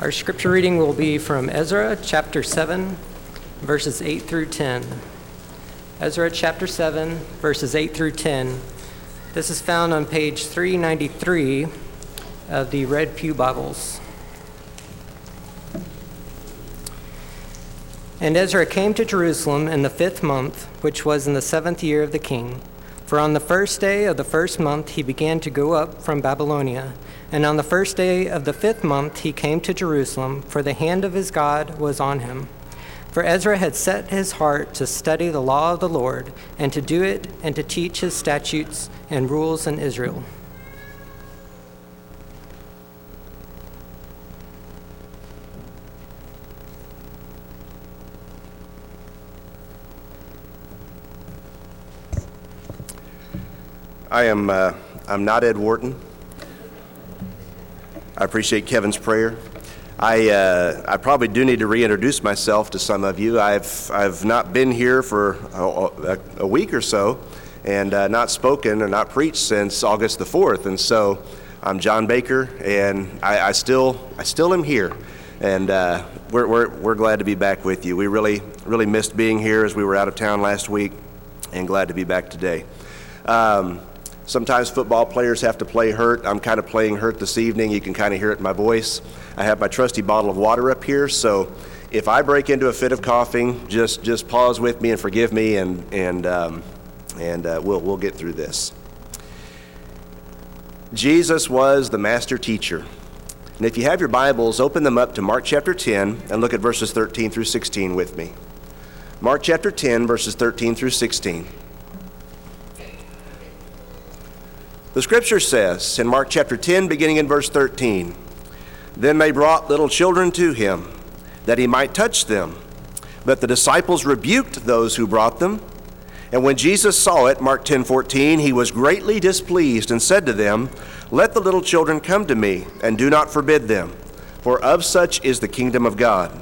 Our scripture reading will be from Ezra chapter 7, verses 8 through 10. Ezra chapter 7, verses 8 through 10. This is found on page 393 of the Red Pew Bibles. And Ezra came to Jerusalem in the fifth month, which was in the seventh year of the king. For on the first day of the first month he began to go up from Babylonia. And on the first day of the fifth month he came to Jerusalem, for the hand of his God was on him. For Ezra had set his heart to study the law of the Lord, and to do it, and to teach his statutes and rules in Israel. I am uh, I'm not Ed Wharton. I appreciate Kevin's prayer. I, uh, I probably do need to reintroduce myself to some of you. I've, I've not been here for a, a week or so and uh, not spoken or not preached since August the 4th. And so I'm John Baker, and I, I still, I still am here. And uh, we're, we're, we're glad to be back with you. We really, really missed being here as we were out of town last week, and glad to be back today. Um, Sometimes football players have to play hurt. I'm kind of playing hurt this evening. You can kind of hear it in my voice. I have my trusty bottle of water up here, so if I break into a fit of coughing, just just pause with me and forgive me, and and um, and uh, we'll we'll get through this. Jesus was the master teacher. And if you have your Bibles, open them up to Mark chapter 10 and look at verses 13 through 16 with me. Mark chapter 10, verses 13 through 16. The scripture says in Mark chapter 10, beginning in verse 13 Then they brought little children to him, that he might touch them. But the disciples rebuked those who brought them. And when Jesus saw it, Mark 10 14, he was greatly displeased and said to them, Let the little children come to me, and do not forbid them, for of such is the kingdom of God.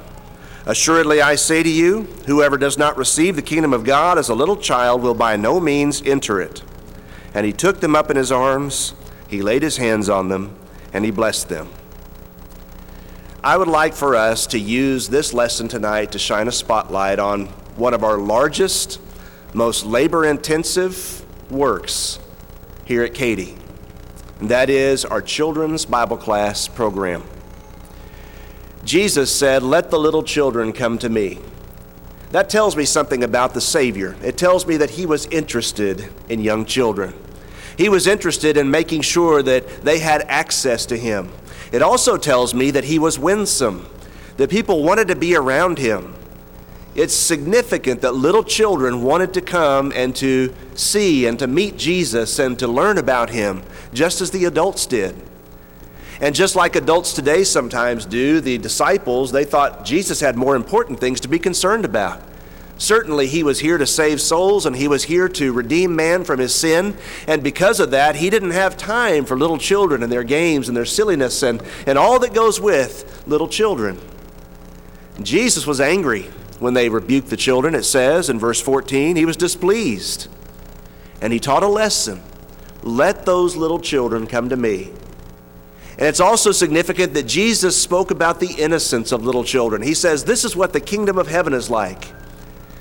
Assuredly, I say to you, whoever does not receive the kingdom of God as a little child will by no means enter it. And he took them up in his arms, he laid his hands on them, and he blessed them. I would like for us to use this lesson tonight to shine a spotlight on one of our largest, most labor intensive works here at Katy, and that is our children's Bible class program. Jesus said, Let the little children come to me. That tells me something about the Savior. It tells me that he was interested in young children. He was interested in making sure that they had access to him. It also tells me that he was winsome, that people wanted to be around him. It's significant that little children wanted to come and to see and to meet Jesus and to learn about him, just as the adults did. And just like adults today sometimes do, the disciples, they thought Jesus had more important things to be concerned about. Certainly, he was here to save souls and he was here to redeem man from his sin. And because of that, he didn't have time for little children and their games and their silliness and, and all that goes with little children. Jesus was angry when they rebuked the children, it says in verse 14. He was displeased. And he taught a lesson let those little children come to me. And it's also significant that Jesus spoke about the innocence of little children. He says, This is what the kingdom of heaven is like.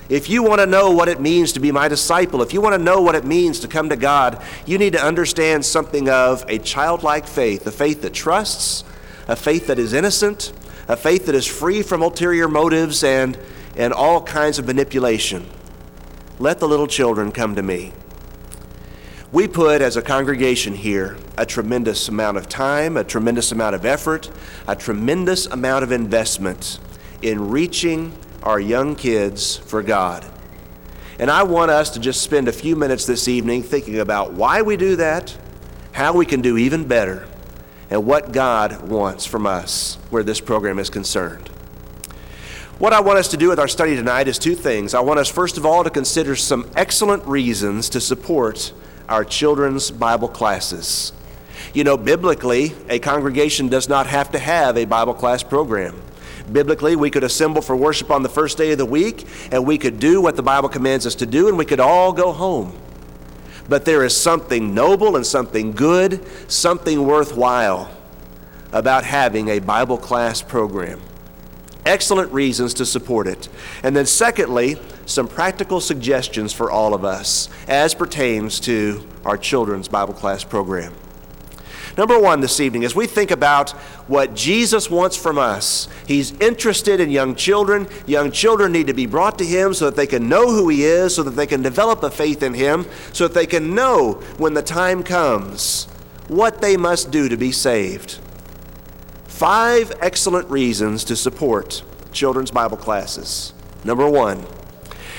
If you want to know what it means to be my disciple, if you want to know what it means to come to God, you need to understand something of a childlike faith, a faith that trusts, a faith that is innocent, a faith that is free from ulterior motives and, and all kinds of manipulation. Let the little children come to me. We put, as a congregation here, a tremendous amount of time, a tremendous amount of effort, a tremendous amount of investment in reaching our young kids for God. And I want us to just spend a few minutes this evening thinking about why we do that, how we can do even better, and what God wants from us where this program is concerned. What I want us to do with our study tonight is two things. I want us, first of all, to consider some excellent reasons to support our children's Bible classes. You know, biblically, a congregation does not have to have a Bible class program. Biblically, we could assemble for worship on the first day of the week, and we could do what the Bible commands us to do, and we could all go home. But there is something noble and something good, something worthwhile about having a Bible class program. Excellent reasons to support it. And then, secondly, some practical suggestions for all of us as pertains to our children's Bible class program. Number one this evening, as we think about what Jesus wants from us, He's interested in young children. Young children need to be brought to Him so that they can know who He is, so that they can develop a faith in Him, so that they can know when the time comes what they must do to be saved. Five excellent reasons to support children's Bible classes. Number one,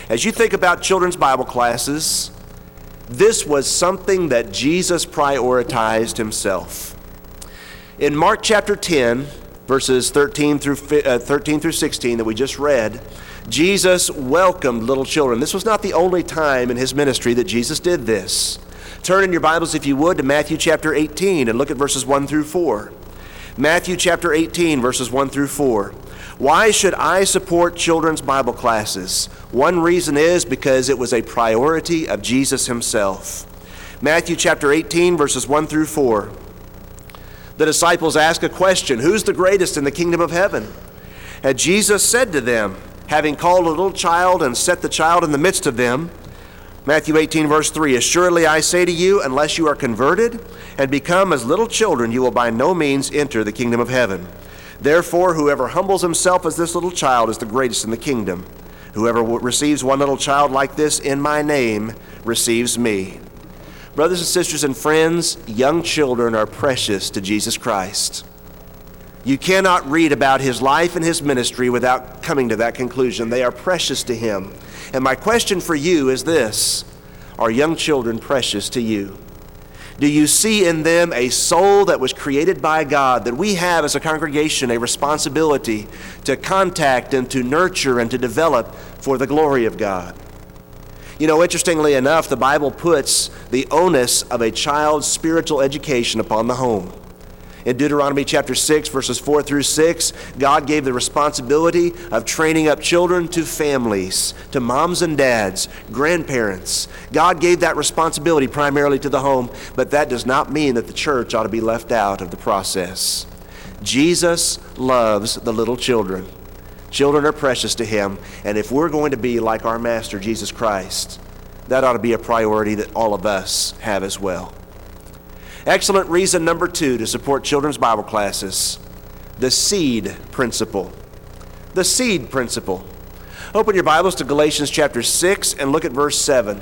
as you think about children's Bible classes, this was something that Jesus prioritized himself. In Mark chapter 10, verses 13 through, uh, 13 through 16 that we just read, Jesus welcomed little children. This was not the only time in his ministry that Jesus did this. Turn in your Bibles, if you would, to Matthew chapter 18 and look at verses 1 through 4. Matthew chapter 18, verses 1 through 4. Why should I support children's Bible classes? One reason is because it was a priority of Jesus himself. Matthew chapter 18, verses 1 through 4. The disciples ask a question Who's the greatest in the kingdom of heaven? And Jesus said to them, having called a little child and set the child in the midst of them, Matthew 18, verse 3 Assuredly I say to you, unless you are converted and become as little children, you will by no means enter the kingdom of heaven. Therefore, whoever humbles himself as this little child is the greatest in the kingdom. Whoever receives one little child like this in my name receives me. Brothers and sisters and friends, young children are precious to Jesus Christ. You cannot read about his life and his ministry without coming to that conclusion. They are precious to him. And my question for you is this Are young children precious to you? Do you see in them a soul that was created by God, that we have as a congregation a responsibility to contact and to nurture and to develop for the glory of God? You know, interestingly enough, the Bible puts the onus of a child's spiritual education upon the home. In Deuteronomy chapter 6, verses 4 through 6, God gave the responsibility of training up children to families, to moms and dads, grandparents. God gave that responsibility primarily to the home, but that does not mean that the church ought to be left out of the process. Jesus loves the little children. Children are precious to him, and if we're going to be like our Master, Jesus Christ, that ought to be a priority that all of us have as well. Excellent reason number two to support children's Bible classes the seed principle. The seed principle. Open your Bibles to Galatians chapter 6 and look at verse 7.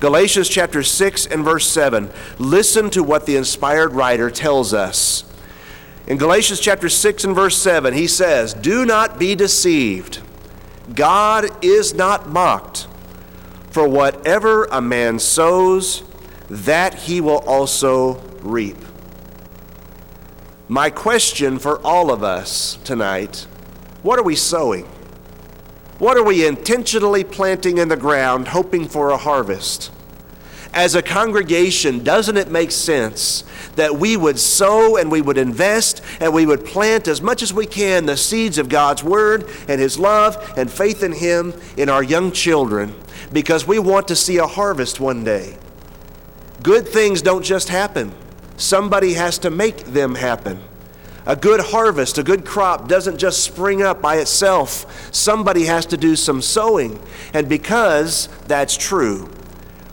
Galatians chapter 6 and verse 7. Listen to what the inspired writer tells us. In Galatians chapter 6 and verse 7, he says, Do not be deceived. God is not mocked. For whatever a man sows, that he will also reap. My question for all of us tonight what are we sowing? What are we intentionally planting in the ground, hoping for a harvest? As a congregation, doesn't it make sense that we would sow and we would invest and we would plant as much as we can the seeds of God's Word and His love and faith in Him in our young children because we want to see a harvest one day? Good things don't just happen. Somebody has to make them happen. A good harvest, a good crop doesn't just spring up by itself. Somebody has to do some sowing. And because that's true,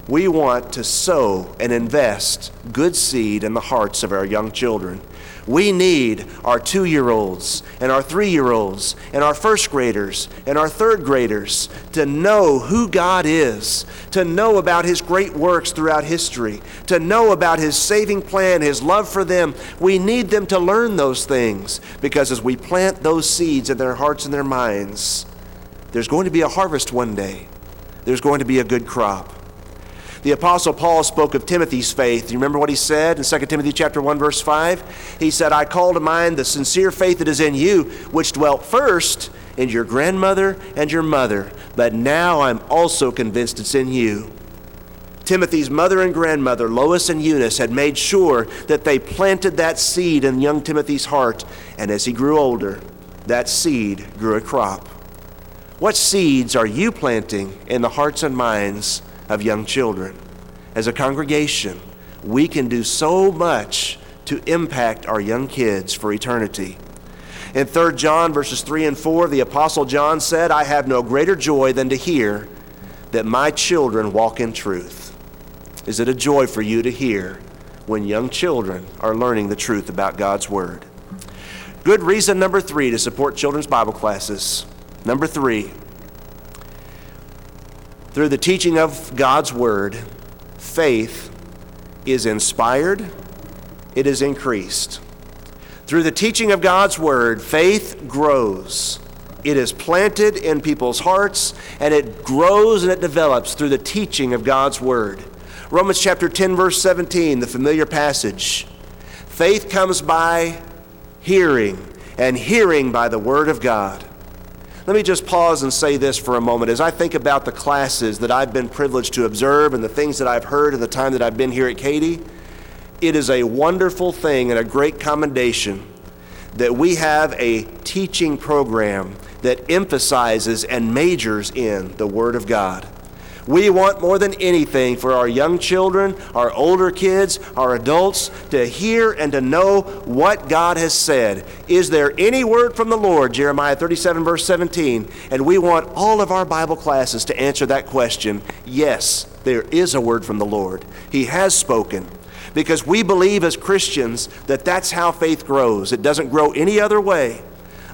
we want to sow and invest good seed in the hearts of our young children. We need our two year olds and our three year olds and our first graders and our third graders to know who God is, to know about His great works throughout history, to know about His saving plan, His love for them. We need them to learn those things because as we plant those seeds in their hearts and their minds, there's going to be a harvest one day. There's going to be a good crop. The apostle Paul spoke of Timothy's faith. You remember what he said in 2 Timothy chapter 1 verse 5? He said, "I call to mind the sincere faith that is in you, which dwelt first in your grandmother and your mother, but now I'm also convinced it's in you." Timothy's mother and grandmother, Lois and Eunice, had made sure that they planted that seed in young Timothy's heart, and as he grew older, that seed grew a crop. What seeds are you planting in the hearts and minds of young children. As a congregation, we can do so much to impact our young kids for eternity. In 3 John verses 3 and 4, the Apostle John said, I have no greater joy than to hear that my children walk in truth. Is it a joy for you to hear when young children are learning the truth about God's Word? Good reason number three to support children's Bible classes. Number three, through the teaching of God's Word, faith is inspired, it is increased. Through the teaching of God's Word, faith grows. It is planted in people's hearts and it grows and it develops through the teaching of God's Word. Romans chapter 10, verse 17, the familiar passage. Faith comes by hearing, and hearing by the Word of God. Let me just pause and say this for a moment. As I think about the classes that I've been privileged to observe and the things that I've heard in the time that I've been here at Katy, it is a wonderful thing and a great commendation that we have a teaching program that emphasizes and majors in the Word of God. We want more than anything for our young children, our older kids, our adults to hear and to know what God has said. Is there any word from the Lord? Jeremiah 37, verse 17. And we want all of our Bible classes to answer that question. Yes, there is a word from the Lord. He has spoken because we believe as Christians that that's how faith grows. It doesn't grow any other way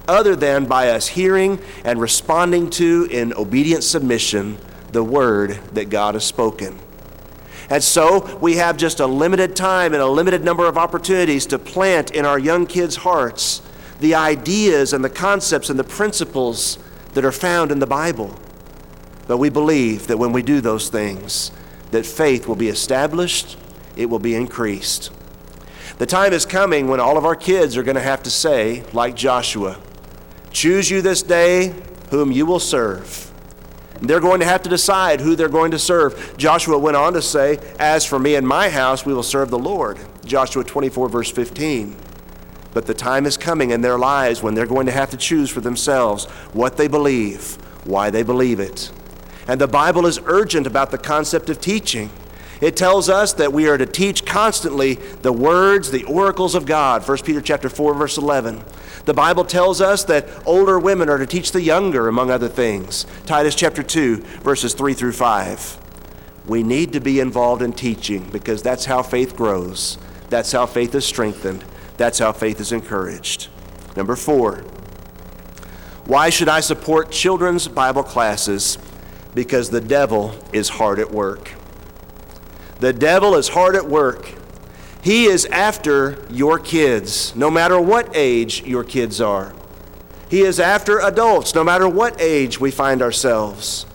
other than by us hearing and responding to in obedient submission the word that God has spoken. And so we have just a limited time and a limited number of opportunities to plant in our young kids' hearts the ideas and the concepts and the principles that are found in the Bible. But we believe that when we do those things, that faith will be established it will be increased. The time is coming when all of our kids are going to have to say, like Joshua, Choose you this day whom you will serve. They're going to have to decide who they're going to serve. Joshua went on to say, As for me and my house, we will serve the Lord. Joshua 24, verse 15. But the time is coming in their lives when they're going to have to choose for themselves what they believe, why they believe it. And the Bible is urgent about the concept of teaching. It tells us that we are to teach constantly the words, the oracles of God. 1 Peter chapter 4 verse 11. The Bible tells us that older women are to teach the younger among other things. Titus chapter 2 verses 3 through 5. We need to be involved in teaching because that's how faith grows. That's how faith is strengthened. That's how faith is encouraged. Number 4. Why should I support children's Bible classes? Because the devil is hard at work. The devil is hard at work. He is after your kids, no matter what age your kids are. He is after adults, no matter what age we find ourselves.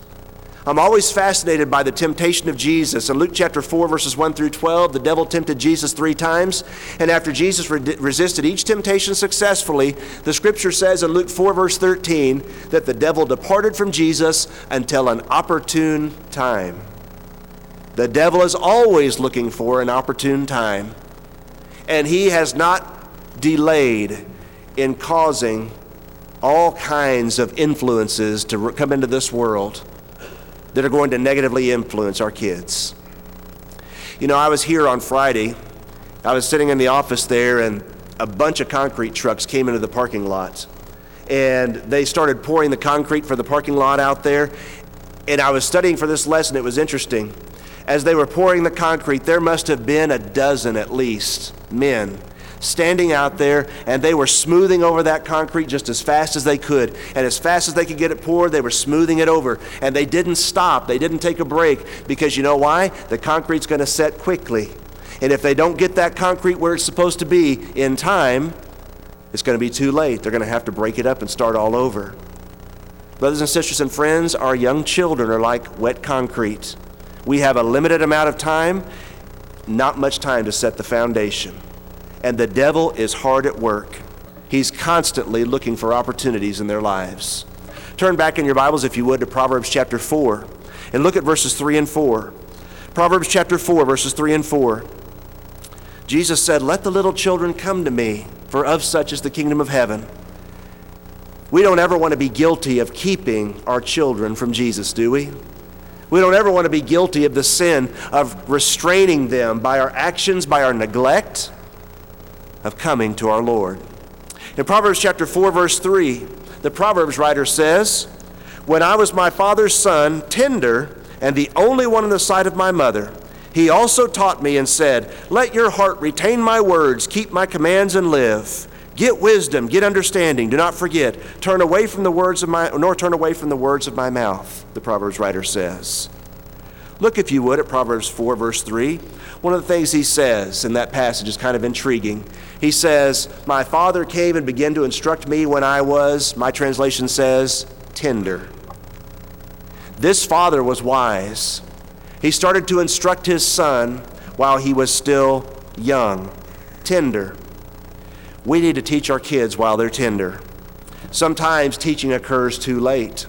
I'm always fascinated by the temptation of Jesus. In Luke chapter 4, verses 1 through 12, the devil tempted Jesus three times. And after Jesus re- resisted each temptation successfully, the scripture says in Luke 4, verse 13, that the devil departed from Jesus until an opportune time. The devil is always looking for an opportune time, and he has not delayed in causing all kinds of influences to come into this world that are going to negatively influence our kids. You know, I was here on Friday. I was sitting in the office there, and a bunch of concrete trucks came into the parking lot. And they started pouring the concrete for the parking lot out there. And I was studying for this lesson. It was interesting as they were pouring the concrete, there must have been a dozen at least men standing out there, and they were smoothing over that concrete just as fast as they could. And as fast as they could get it poured, they were smoothing it over. And they didn't stop, they didn't take a break, because you know why? The concrete's going to set quickly. And if they don't get that concrete where it's supposed to be in time, it's going to be too late. They're going to have to break it up and start all over. Brothers and sisters and friends, our young children are like wet concrete. We have a limited amount of time, not much time to set the foundation. And the devil is hard at work. He's constantly looking for opportunities in their lives. Turn back in your Bibles, if you would, to Proverbs chapter 4 and look at verses 3 and 4. Proverbs chapter 4, verses 3 and 4. Jesus said, Let the little children come to me, for of such is the kingdom of heaven. We don't ever want to be guilty of keeping our children from Jesus, do we? We don't ever want to be guilty of the sin of restraining them by our actions, by our neglect. of coming to our Lord. In Proverbs chapter 4, verse 3, the Proverbs writer says, When I was my father's son, tender, and the only one in the sight of my mother, he also taught me and said, Let your heart retain my words, keep my commands, and live. Get wisdom, get understanding. Do not forget. Turn away from the words of my, nor turn away from the words of my mouth, the Proverbs writer says. Look, if you would, at Proverbs 4, verse 3. One of the things he says in that passage is kind of intriguing. He says, My father came and began to instruct me when I was, my translation says, tender. This father was wise. He started to instruct his son while he was still young, tender. We need to teach our kids while they're tender. Sometimes teaching occurs too late.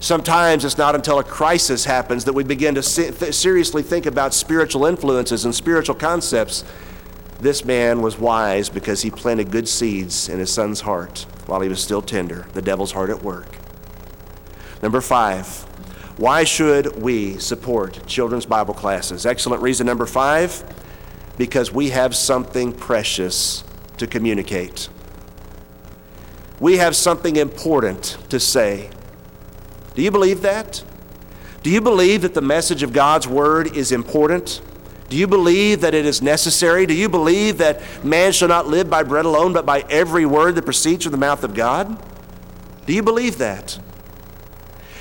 Sometimes it's not until a crisis happens that we begin to seriously think about spiritual influences and spiritual concepts. This man was wise because he planted good seeds in his son's heart while he was still tender, the devil's heart at work. Number five, why should we support children's Bible classes? Excellent reason number five, because we have something precious to communicate. We have something important to say. Do you believe that? Do you believe that the message of God's Word is important? Do you believe that it is necessary? Do you believe that man shall not live by bread alone, but by every word that proceeds from the mouth of God? Do you believe that?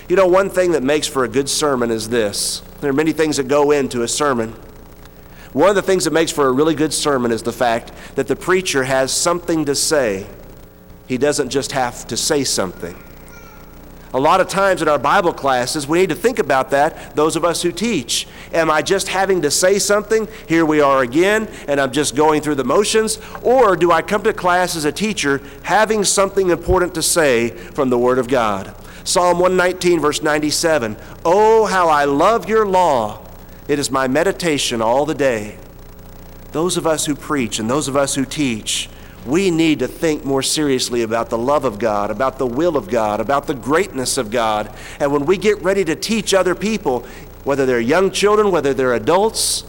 You know, one thing that makes for a good sermon is this there are many things that go into a sermon. One of the things that makes for a really good sermon is the fact that the preacher has something to say. He doesn't just have to say something. A lot of times in our Bible classes, we need to think about that, those of us who teach. Am I just having to say something? Here we are again, and I'm just going through the motions? Or do I come to class as a teacher having something important to say from the Word of God? Psalm 119, verse 97 Oh, how I love your law! It is my meditation all the day. Those of us who preach and those of us who teach, we need to think more seriously about the love of God, about the will of God, about the greatness of God. And when we get ready to teach other people, whether they're young children, whether they're adults,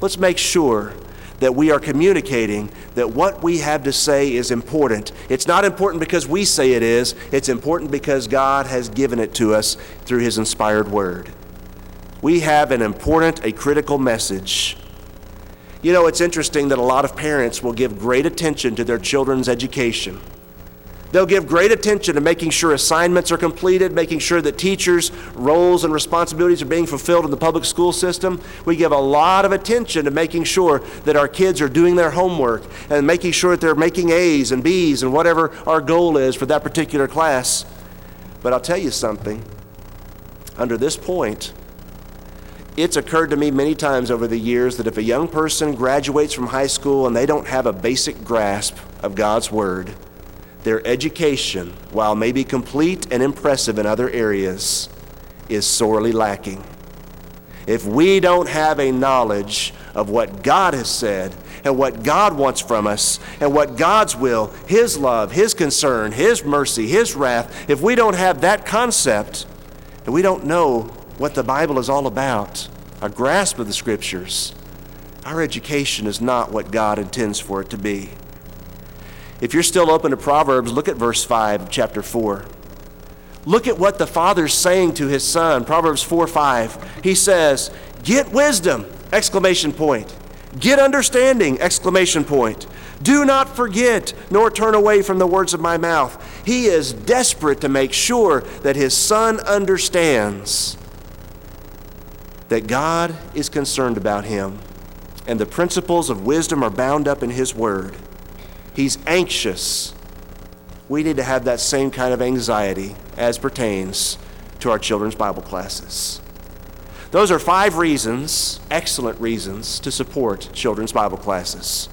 let's make sure that we are communicating that what we have to say is important. It's not important because we say it is, it's important because God has given it to us through His inspired word we have an important, a critical message. You know, it's interesting that a lot of parents will give great attention to their children's education. They'll give great attention to making sure assignments are completed, making sure that teachers' roles and responsibilities are being fulfilled in the public school system. We give a lot of attention to making sure that our kids are doing their homework and making sure that they're making A's and B's and whatever our goal is for that particular class. But I'll tell you something. Under this point, it's occurred to me many times over the years that if a young person graduates from high school and they don't have a basic grasp of God's Word, their education, while maybe complete and impressive in other areas, is sorely lacking. If we don't have a knowledge of what God has said and what God wants from us and what God's will, His love, His concern, His mercy, His wrath, if we don't have that concept and we don't know what the Bible is all about, a grasp of the Scriptures, our education is not what God intends for it to be. If you're still open to Proverbs, look at verse 5 of chapter 4. Look at what the father's saying to his son. Proverbs 4 5. He says, Get wisdom! Exclamation point. Get understanding! Exclamation point. Do not forget, nor turn away from the words of my mouth. He is desperate to make sure that his son understands that God is concerned about him, and the principles of wisdom are bound up in his word. He's anxious. We need to have that same kind of anxiety as pertains to our children's Bible classes. Those are five reasons, excellent reasons, to support children's Bible classes.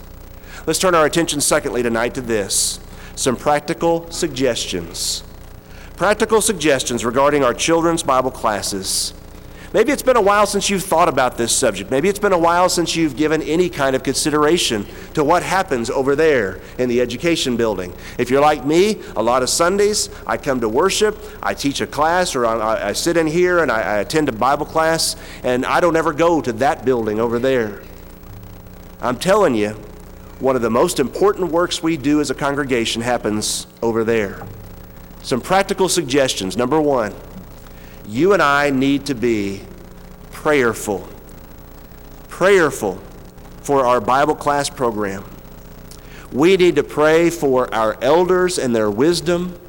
Let's turn our attention, secondly, tonight to this some practical suggestions. Practical suggestions regarding our children's Bible classes Maybe it's been a while since you've thought about this subject. Maybe it's been a while since you've given any kind of consideration to what happens over there in the education building. If you're like me, a lot of Sundays I come to worship, I teach a class, or I, I sit in here and I, I attend a Bible class, and I don't ever go to that building over there. I'm telling you, One of the most important works we do as a congregation happens over there. Some practical suggestions. Number one, you and I need to be prayerful. Prayerful for our Bible class program. We need to pray for our elders and their wisdom.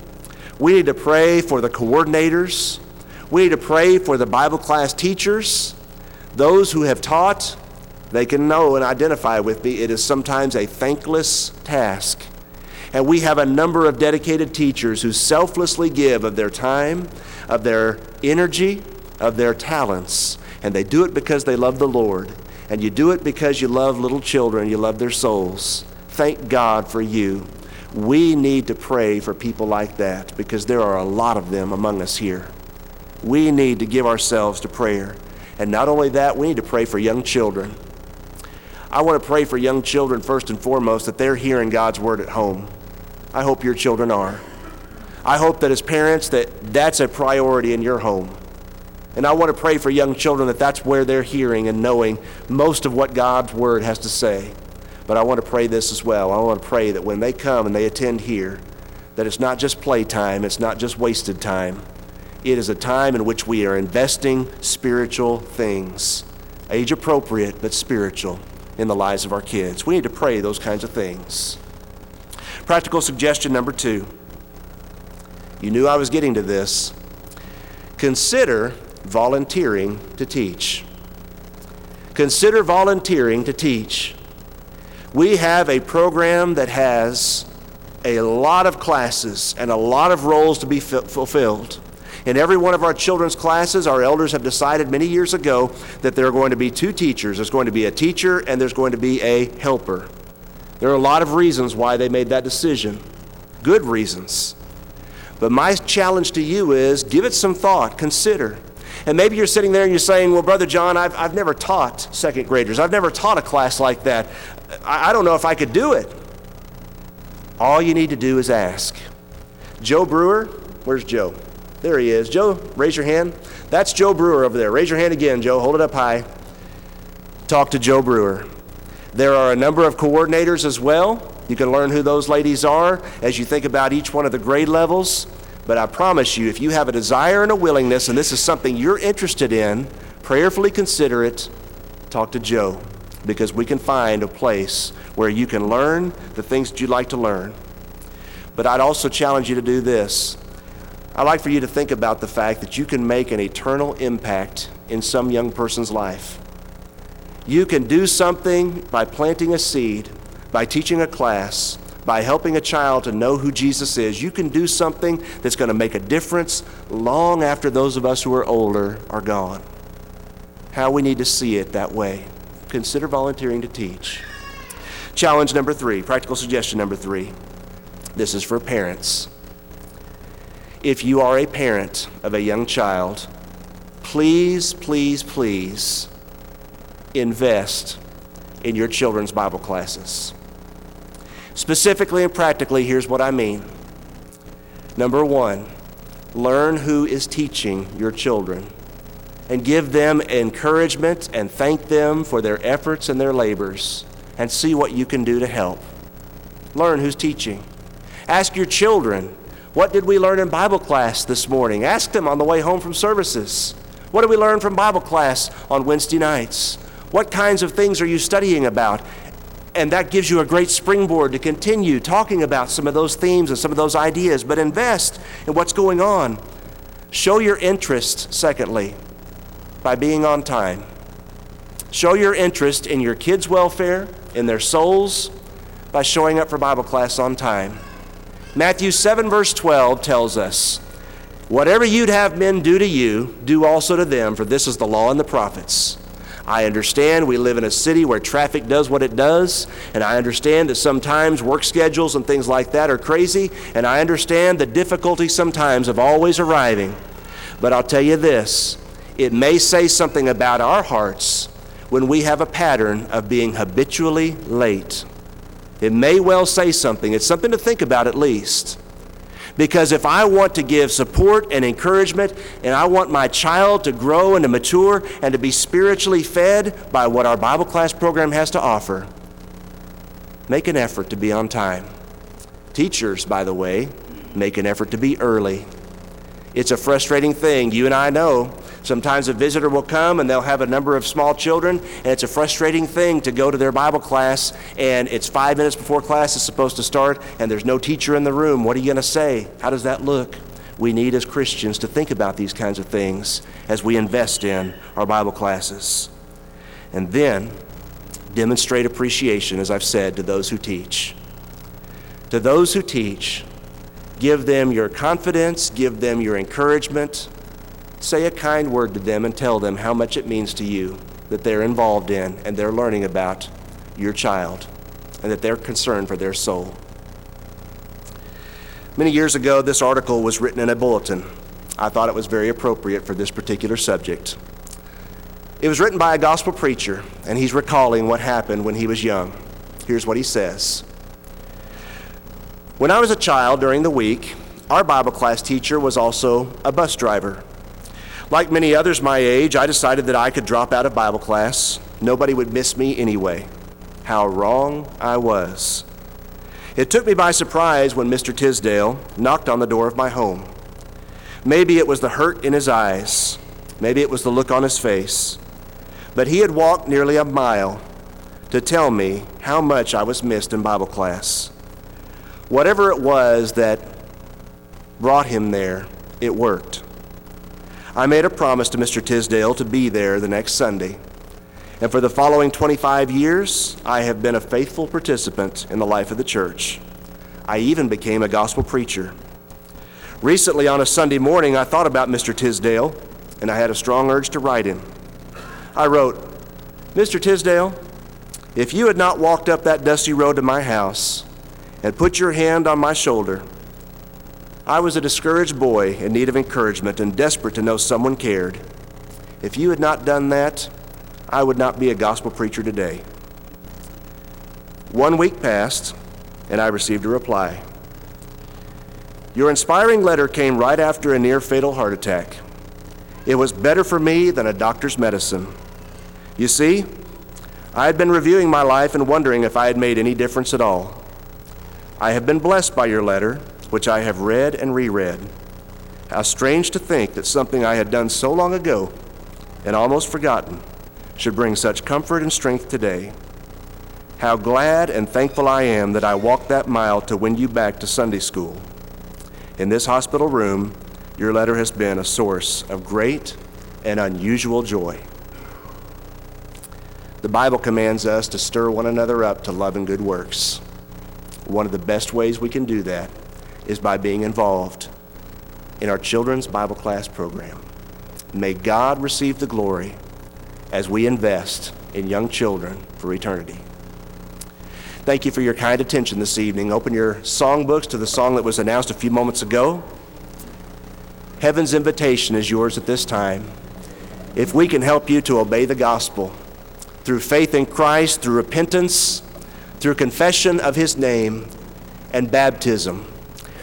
We need to pray for the coordinators. We need to pray for the Bible class teachers, those who have taught. They can know and identify with me. It is sometimes a thankless task. And we have a number of dedicated teachers who selflessly give of their time, of their energy, of their talents. And they do it because they love the Lord. And you do it because you love little children, you love their souls. Thank God for you. We need to pray for people like that because there are a lot of them among us here. We need to give ourselves to prayer. And not only that, we need to pray for young children. I want to pray for young children first and foremost that they're hearing God's word at home. I hope your children are. I hope that as parents that that's a priority in your home. And I want to pray for young children that that's where they're hearing and knowing most of what God's word has to say. But I want to pray this as well. I want to pray that when they come and they attend here, that it's not just playtime, it's not just wasted time. It is a time in which we are investing spiritual things, age appropriate, but spiritual, in the lives of our kids. We need to pray those kinds of things. Practical suggestion number two. You knew I was getting to this. Consider volunteering to teach. Consider volunteering to teach. We have a program that has a lot of classes and a lot of roles to be fulfilled. In every one of our children's classes, our elders have decided many years ago that there are going to be two teachers. There's going to be a teacher and there's going to be a helper. There are a lot of reasons why they made that decision, good reasons. But my challenge to you is give it some thought, consider. And maybe you're sitting there and you're saying, Well, Brother John, I've, I've never taught second graders. I've never taught a class like that. I, I don't know if I could do it. All you need to do is ask. Joe Brewer, where's Joe? There he is. Joe, raise your hand. That's Joe Brewer over there. Raise your hand again, Joe. Hold it up high. Talk to Joe Brewer. There are a number of coordinators as well. You can learn who those ladies are as you think about each one of the grade levels. But I promise you, if you have a desire and a willingness, and this is something you're interested in, prayerfully consider it, talk to Joe, because we can find a place where you can learn the things that you'd like to learn. But I'd also challenge you to do this. I'd like for you to think about the fact that you can make an eternal impact in some young person's life. You can do something by planting a seed, by teaching a class, by helping a child to know who Jesus is. You can do something that's going to make a difference long after those of us who are older are gone. How we need to see it that way. Consider volunteering to teach. Challenge number three, practical suggestion number three. This is for parents. If you are a parent of a young child, please, please, please invest in your children's Bible classes. Specifically and practically, here's what I mean. Number one, learn who is teaching your children and give them encouragement and thank them for their efforts and their labors and see what you can do to help. Learn who's teaching. Ask your children, what did we learn in Bible class this morning? Ask them on the way home from services. What did we learn from Bible class on Wednesday nights? What kinds of things are you studying about? And that gives you a great springboard to continue talking about some of those themes and some of those ideas, but invest in what's going on. Show your interest, secondly, by being on time. Show your interest in your kids' welfare, in their souls, by showing up for Bible class on time. Matthew 7, verse 12 tells us, Whatever you'd have men do to you, do also to them, for this is the law and the prophets. I understand we live in a city where traffic does what it does, and I understand that sometimes work schedules and things like that are crazy, and I understand the difficulty sometimes of always arriving. But I'll tell you this it may say something about our hearts when we have a pattern of being habitually late. It may well say something. It's something to think about at least. Because if I want to give support and encouragement, and I want my child to grow and to mature and to be spiritually fed by what our Bible class program has to offer, make an effort to be on time. Teachers, by the way, make an effort to be early. It's a frustrating thing. You and I know Sometimes a visitor will come and they'll have a number of small children, and it's a frustrating thing to go to their Bible class and it's five minutes before class is supposed to start and there's no teacher in the room. What are you going to say? How does that look? We need as Christians to think about these kinds of things as we invest in our Bible classes. And then demonstrate appreciation, as I've said, to those who teach. To those who teach, give them your confidence, give them your encouragement, say a kind word to them and tell them how much it means to you that they're involved in and they're learning about your child and that they're concerned for their soul. Many years ago, this article was written in a bulletin. I thought it was very appropriate for this particular subject. It was written by a gospel preacher, and he's recalling what happened when he was young. Here's what he says When I was a child during the week, our Bible class teacher was also a bus driver. Like many others my age, I decided that I could drop out of Bible class. Nobody would miss me anyway. How wrong I was. It took me by surprise when Mr. Tisdale knocked on the door of my home. Maybe it was the hurt in his eyes, maybe it was the look on his face, but he had walked nearly a mile to tell me how much I was missed in Bible class. Whatever it was that brought him there, it worked. I made a promise to Mr. Tisdale to be there the next Sunday. And for the following 25 years, I have been a faithful participant in the life of the church. I even became a gospel preacher. Recently, on a Sunday morning, I thought about Mr. Tisdale, and I had a strong urge to write him. I wrote, Mr. Tisdale, if you had not walked up that dusty road to my house and put your hand on my shoulder, I was a discouraged boy in need of encouragement and desperate to know someone cared. If you had not done that, I would not be a gospel preacher today. One week passed, and I received a reply. Your inspiring letter came right after a near fatal heart attack. It was better for me than a doctor's medicine. You see, I had been reviewing my life and wondering if I had made any difference at all. I have been blessed by your letter which I have read and reread. How strange to think that something I had done so long ago and almost forgotten should bring such comfort and strength today. How glad and thankful I am that I walked that mile to win you back to Sunday school. In this hospital room, your letter has been a source of great and unusual joy. The Bible commands us to stir one another up to love and good works. One of the best ways we can do that is by being involved in our children's Bible class program. May God receive the glory as we invest in young children for eternity. Thank you for your kind attention this evening. Open your songbooks to the song that was announced a few moments ago. Heaven's invitation is yours at this time. If we can help you to obey the gospel through faith in Christ, through repentance, through confession of his name, and baptism,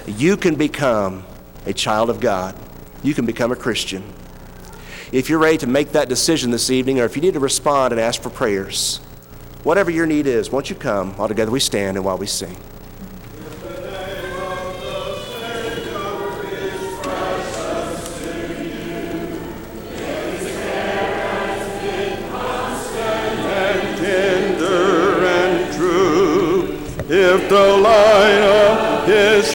you can become a child of God. You can become a Christian. If you're ready to make that decision this evening, or if you need to respond and ask for prayers, whatever your need is, won't you come? All together we stand and while we sing.